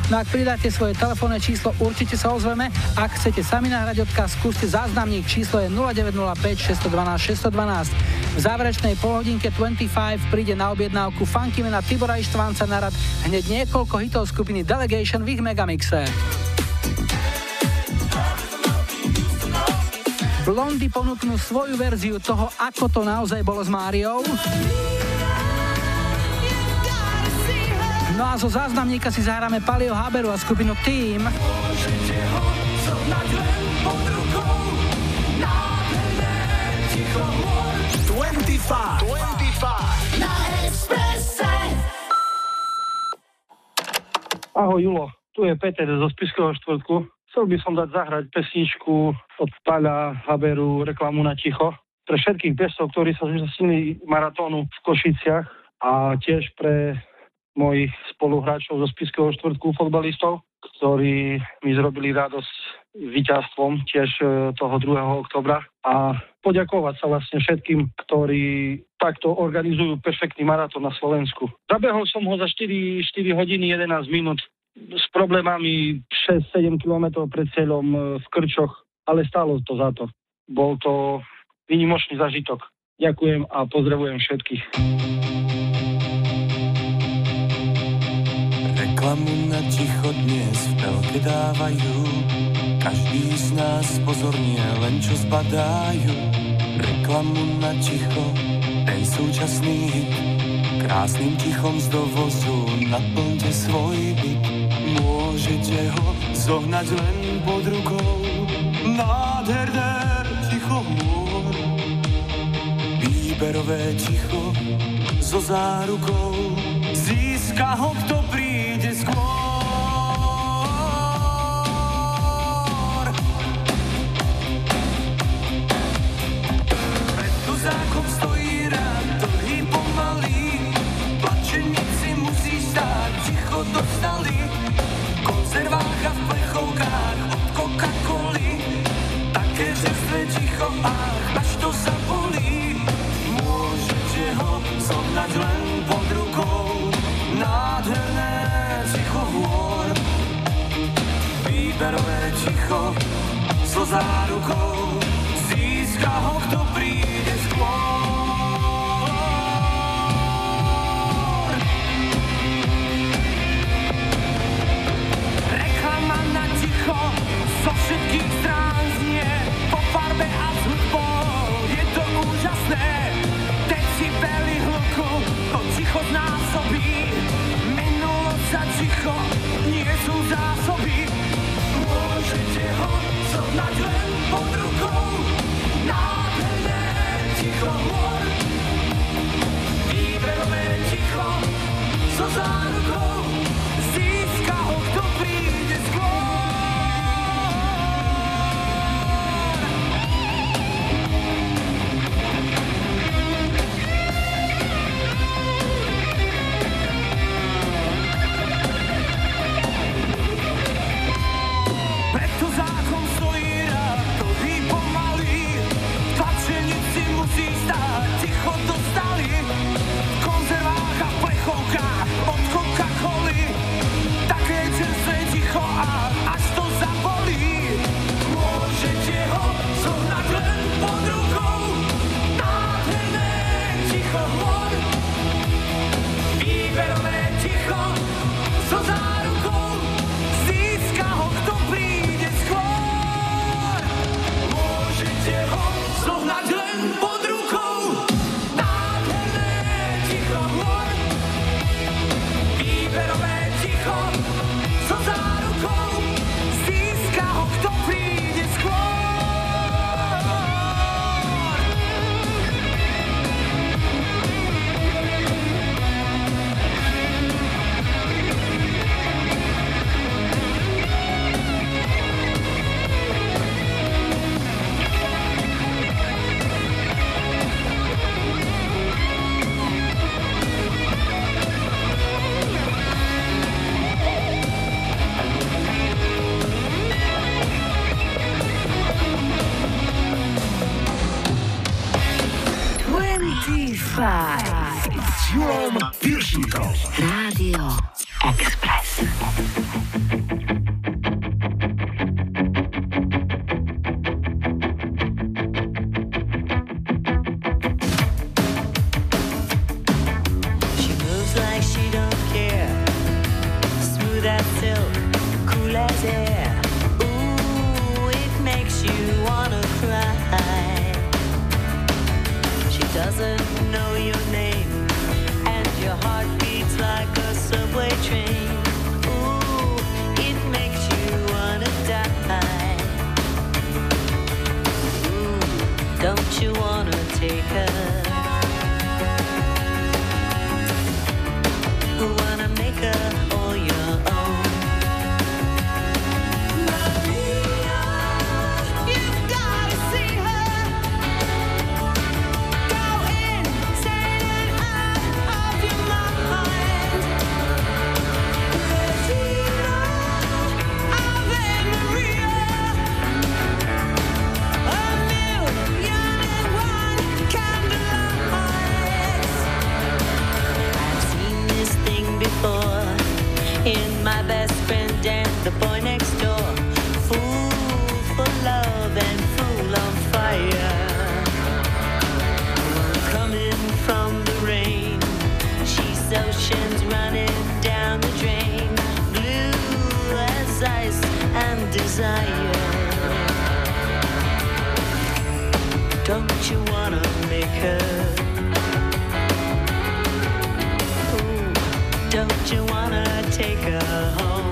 No ak pridáte svoje telefónne číslo, určite sa ozveme. Ak chcete sami nahrať odkaz, skúste záznamník, číslo je 0905 612 612. V záverečnej polhodinke 25 príde na objednávku funkymena Tibora Ištvánca na rad hneď niekoľko hitov skupiny Delegation v ich megamixe. Blondy ponúknú svoju verziu toho, ako to naozaj bolo s Máriou. No a zo záznamníka si zahráme Palio Haberu a skupinu Team. 25. 25. Na Expresse. Ahoj Julo, tu je Peter zo Spiskového štvrtku. Chcel by som dať zahrať pesničku od Paľa Haberu reklamu na ticho pre všetkých besov, ktorí sa zúčastnili maratónu v Košiciach a tiež pre mojich spoluhráčov zo Spiskového štvrtku fotbalistov, ktorí mi zrobili radosť víťazstvom tiež e, toho 2. oktobra a poďakovať sa vlastne všetkým, ktorí takto organizujú perfektný maratón na Slovensku. Zabehol som ho za 4, 4 hodiny 11 minút s problémami 6-7 km pred cieľom e, v Krčoch, ale stálo to za to. Bol to vynimočný zažitok. Ďakujem a pozdravujem všetkých. Reklamu na ticho dnes v telke dávajú každý z nás pozorne len čo zbadajú Reklamu na ticho, ten súčasný hit Krásnym tichom z dovozu naplňte svoj byt. Môžete ho zohnať len pod rukou. Nádherné ticho hôr. Výberové ticho so zárukou. Získa ho, kto príde skôr dostali. V konzervách a v plechovkách od Coca-Coly. Také čerstvé ticho, ach, až to zabolí. Môžete ho zohnať len pod rukou. Nádherné ticho hôr. Výberové ticho so zárukou. Získa ho, kto zohnať len pod rukou. Zárukou Don't you wanna make her? Ooh, don't you wanna take her home?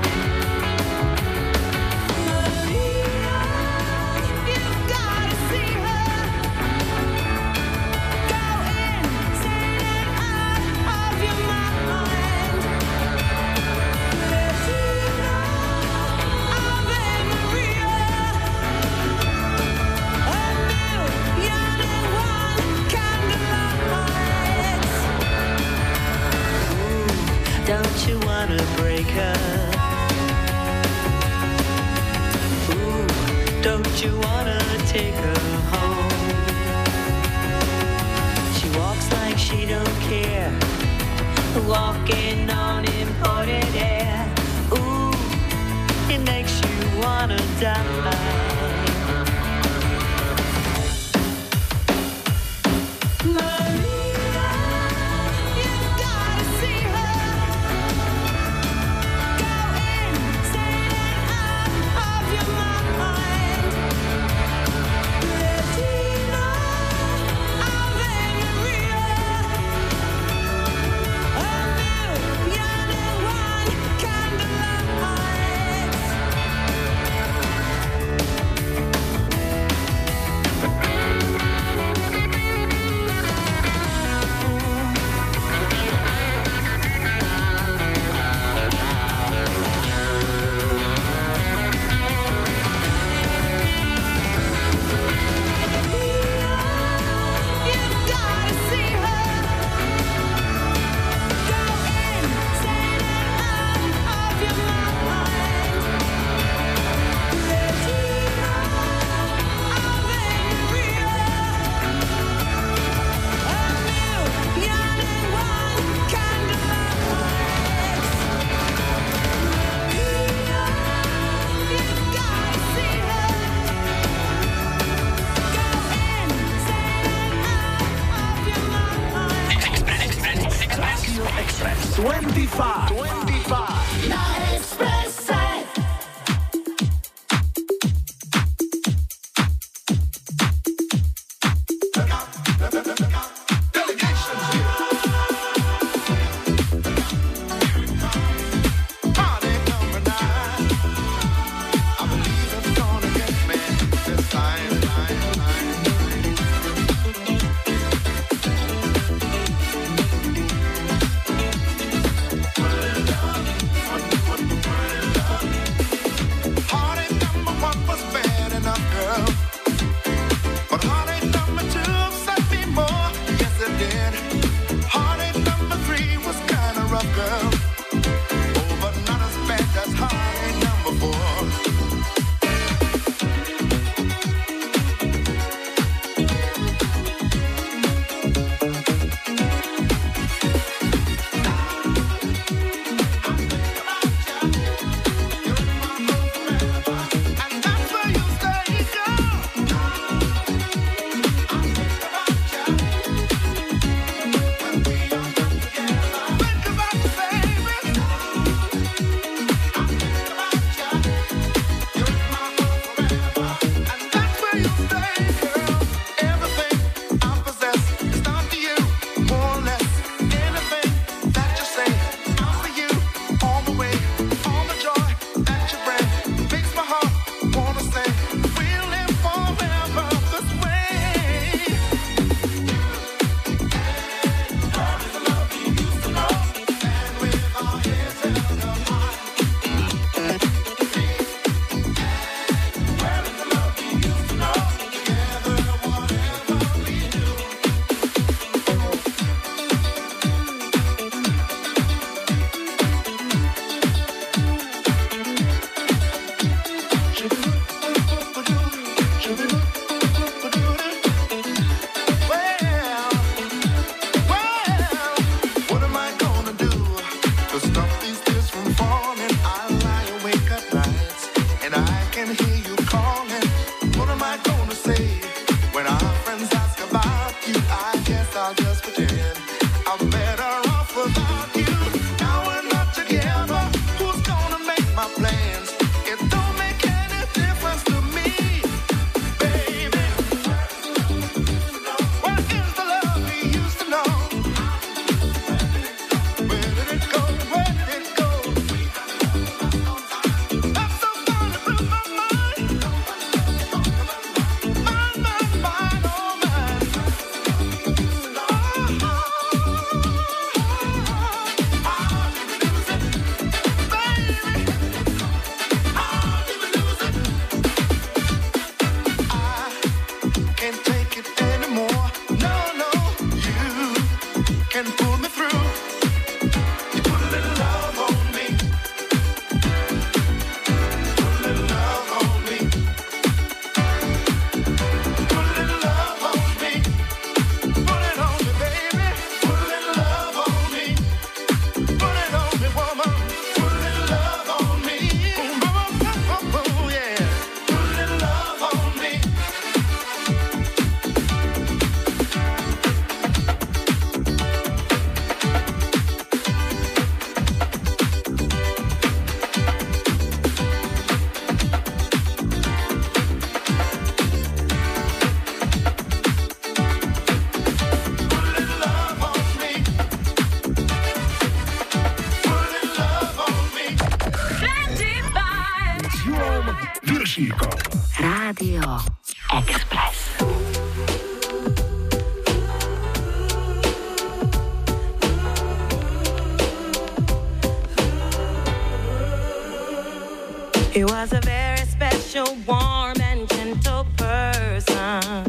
He was a very special, warm, and gentle person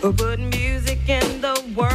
who put music in the world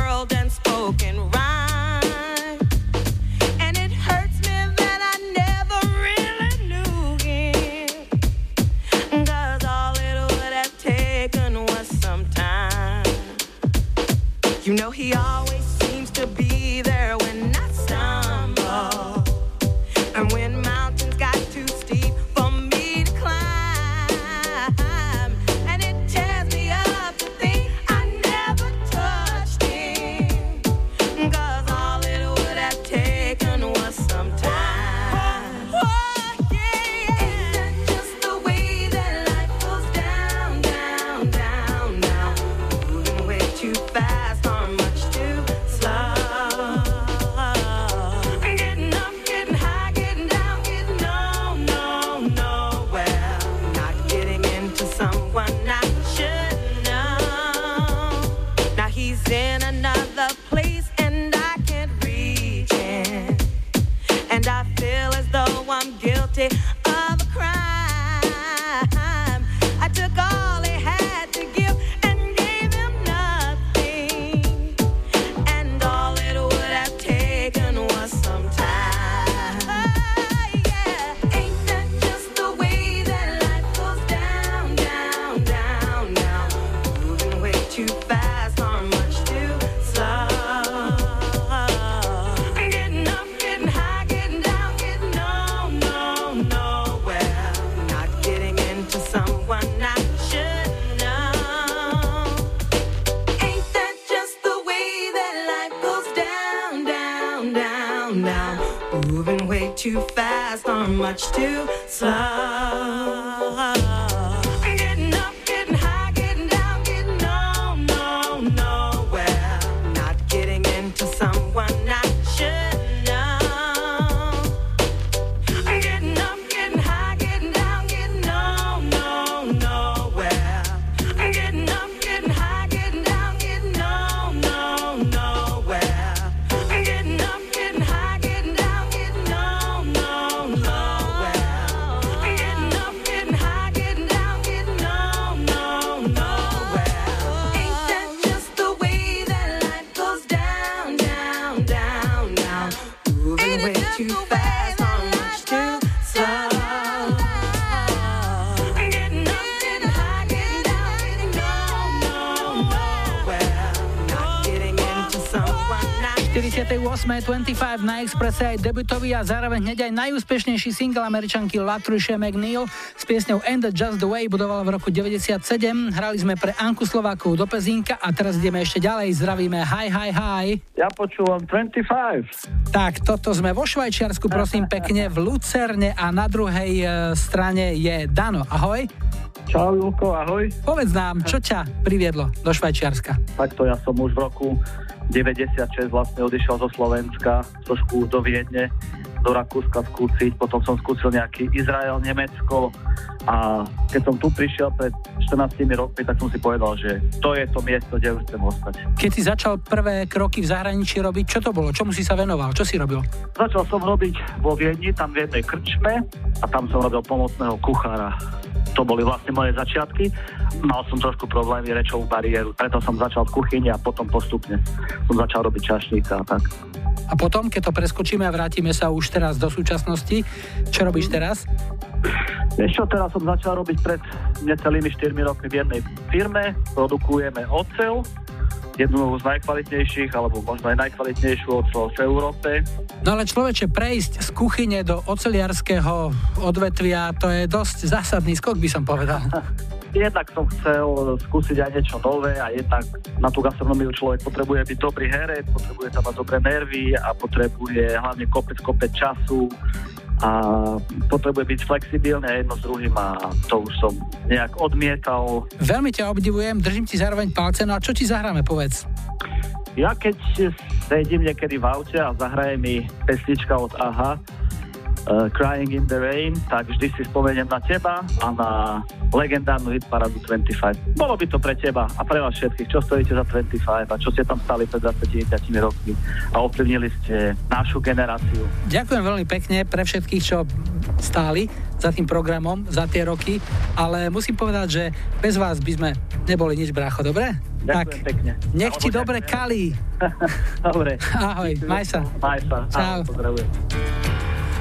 25 na Expresse aj debutový a zároveň hneď aj najúspešnejší single američanky Latricia McNeil s piesňou And Just the Way budoval v roku 97. Hrali sme pre Anku Slovákov do Pezínka a teraz ideme ešte ďalej. Zdravíme hi, hi, hi. Ja počúvam 25. Tak, toto sme vo Švajčiarsku, prosím pekne, v Lucerne a na druhej e, strane je Dano. Ahoj. Čau, Julko, ahoj. Povedz nám, čo ťa priviedlo do Švajčiarska? Takto ja som už v roku 96 vlastne odišiel zo Slovenska, trošku do Viedne, do Rakúska skúsiť, potom som skúsil nejaký Izrael, Nemecko a keď som tu prišiel pred 14 rokmi, tak som si povedal, že to je to miesto, kde už chcem ostať. Keď si začal prvé kroky v zahraničí robiť, čo to bolo? Čomu si sa venoval? Čo si robil? Začal som robiť vo Viedni, tam v jednej krčme a tam som robil pomocného kuchára. To boli vlastne moje začiatky. Mal som trošku problémy, rečovú bariéru, preto som začal v kuchyni a potom postupne som začal robiť čašníka a tak. A potom, keď to preskočíme a vrátime sa už teraz do súčasnosti, čo robíš teraz? Vieš čo, teraz som začal robiť pred necelými 4 rokmi v jednej firme, produkujeme ocel, jednu z najkvalitnejších, alebo možno aj najkvalitnejšiu ocel v Európe. No ale človeče, prejsť z kuchyne do oceliarského odvetvia, to je dosť zásadný skok, by som povedal. Jednak som chcel skúsiť aj niečo nové a jednak na tú gastronómiu človek potrebuje byť dobrý herec, potrebuje tam mať dobré nervy a potrebuje hlavne kopec, kopec času a potrebuje byť flexibilný a jedno s druhým a to už som nejak odmietal. Veľmi ťa obdivujem, držím ti zároveň palce, no a čo ti zahráme, povedz? Ja keď sedím niekedy v aute a zahraje mi pesnička od AHA, uh, Crying in the Rain, tak vždy si spomeniem na teba a na legendárnu hitparadu 25. Bolo by to pre teba a pre vás všetkých, čo stojíte za 25 a čo ste tam stali pred 25 rokmi a ovplyvnili ste našu generáciu. Ďakujem veľmi pekne pre všetkých, čo stáli za tým programom, za tie roky, ale musím povedať, že bez vás by sme neboli nič, brácho, dobre? Ďakujem tak, pekne. Nech ti dobre kalí. dobre. Ahoj, maj sa. Maj sa. Čau. Ahoj, pozdravujem.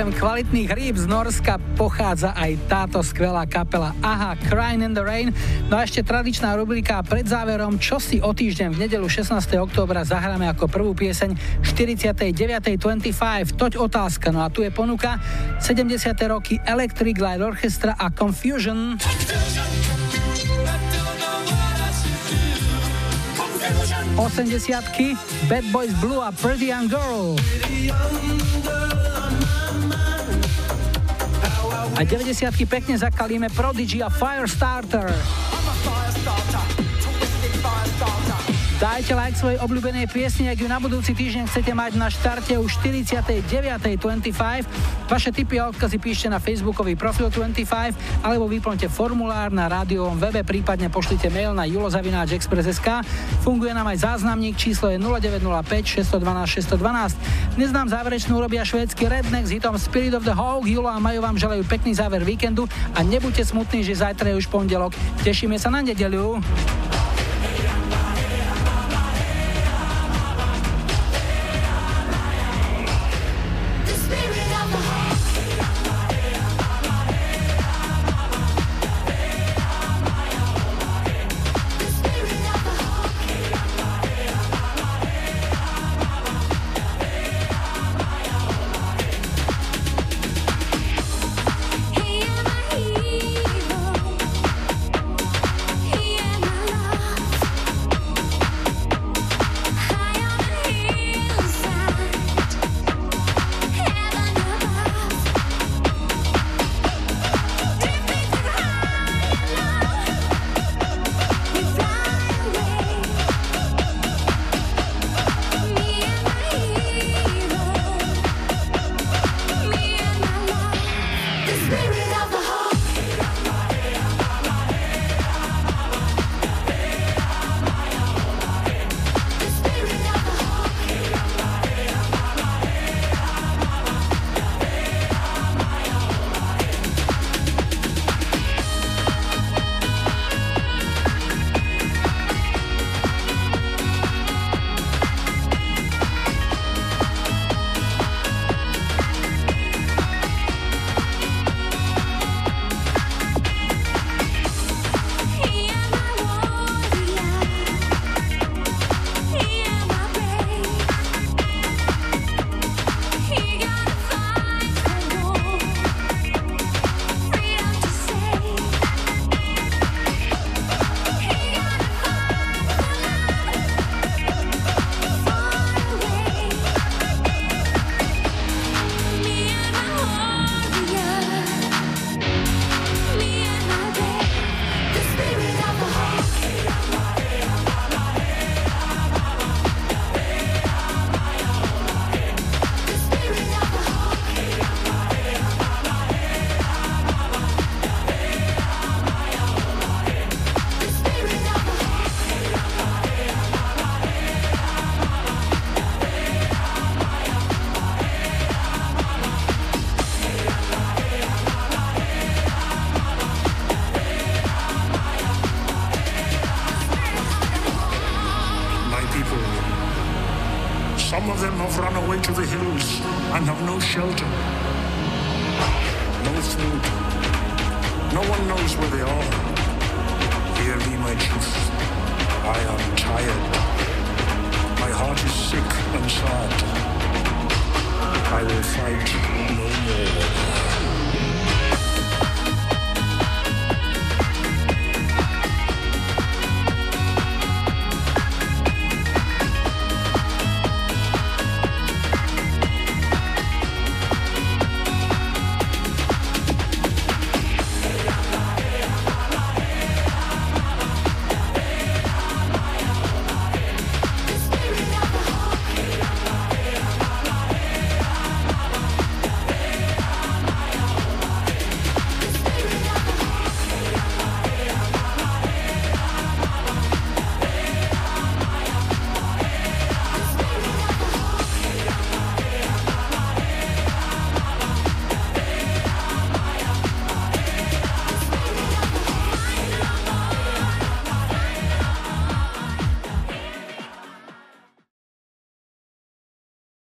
Okrem kvalitných rýb z Norska pochádza aj táto skvelá kapela Aha, Crying in the Rain. No a ešte tradičná rubrika pred záverom, čo si o týždeň v nedelu 16. októbra zahráme ako prvú pieseň 49.25. Toť otázka, no a tu je ponuka 70. roky Electric Light Orchestra a Confusion. 80 Bad Boys Blue a Pretty Young Girl. A 90 pekne zakalíme Prodigy a Firestarter. Dajte like svojej obľúbenej piesni, ak ju na budúci týždeň chcete mať na štarte už 49.25. Vaše tipy a odkazy píšte na facebookový profil 25 alebo vyplňte formulár na rádiovom webe, prípadne pošlite mail na julozavináčexpress.sk. Funguje nám aj záznamník, číslo je 0905 612 612. Dnes nám záverečnú urobia švédsky Redneck s hitom Spirit of the Hawk. Julo a Majo vám želajú pekný záver víkendu a nebuďte smutní, že zajtra je už pondelok. Tešíme sa na nedeľu.